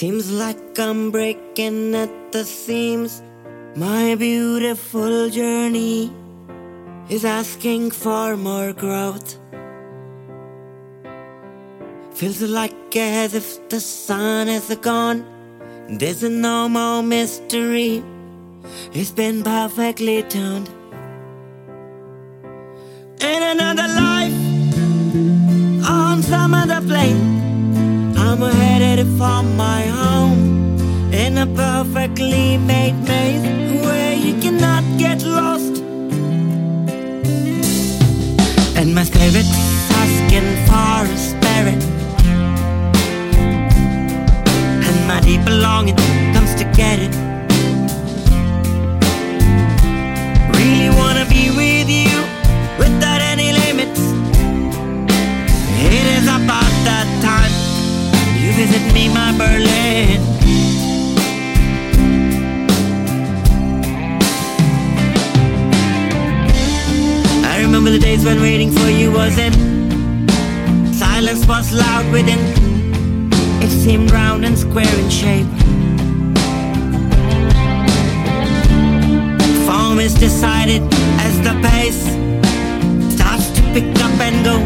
Seems like I'm breaking at the seams. My beautiful journey is asking for more growth. Feels like as if the sun is gone. There's no more mystery. It's been perfectly tuned. In another life, on some other plane, I'm headed for my a perfectly made maze where you cannot get lost. And my spirit's asking for a spirit. And my deep longing comes to get it. Really wanna be with you without any limits. It is about that time you visit me, my Berlin. Remember the days when waiting for you was in. Silence was loud within. It seemed round and square in shape. Form is decided as the pace starts to pick up and go,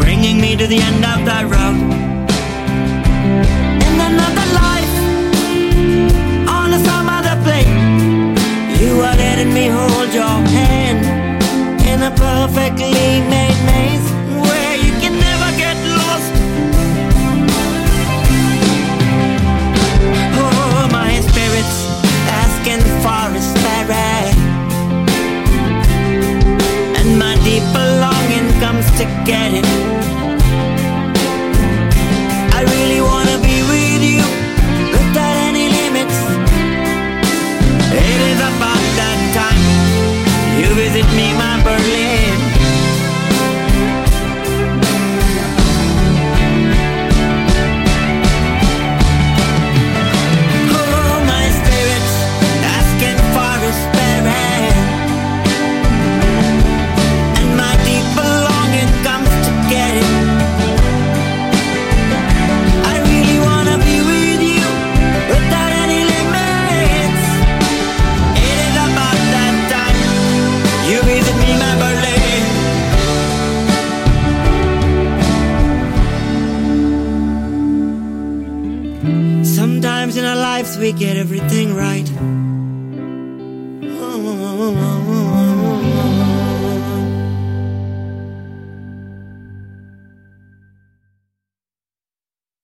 bringing me to the end of the road. In another life, on some other plane, you are letting me hold your perfectly made maze where you can never get lost. Oh, my spirit's asking for a spirit, and my deep longing comes to get it. lives we get everything right. Oh,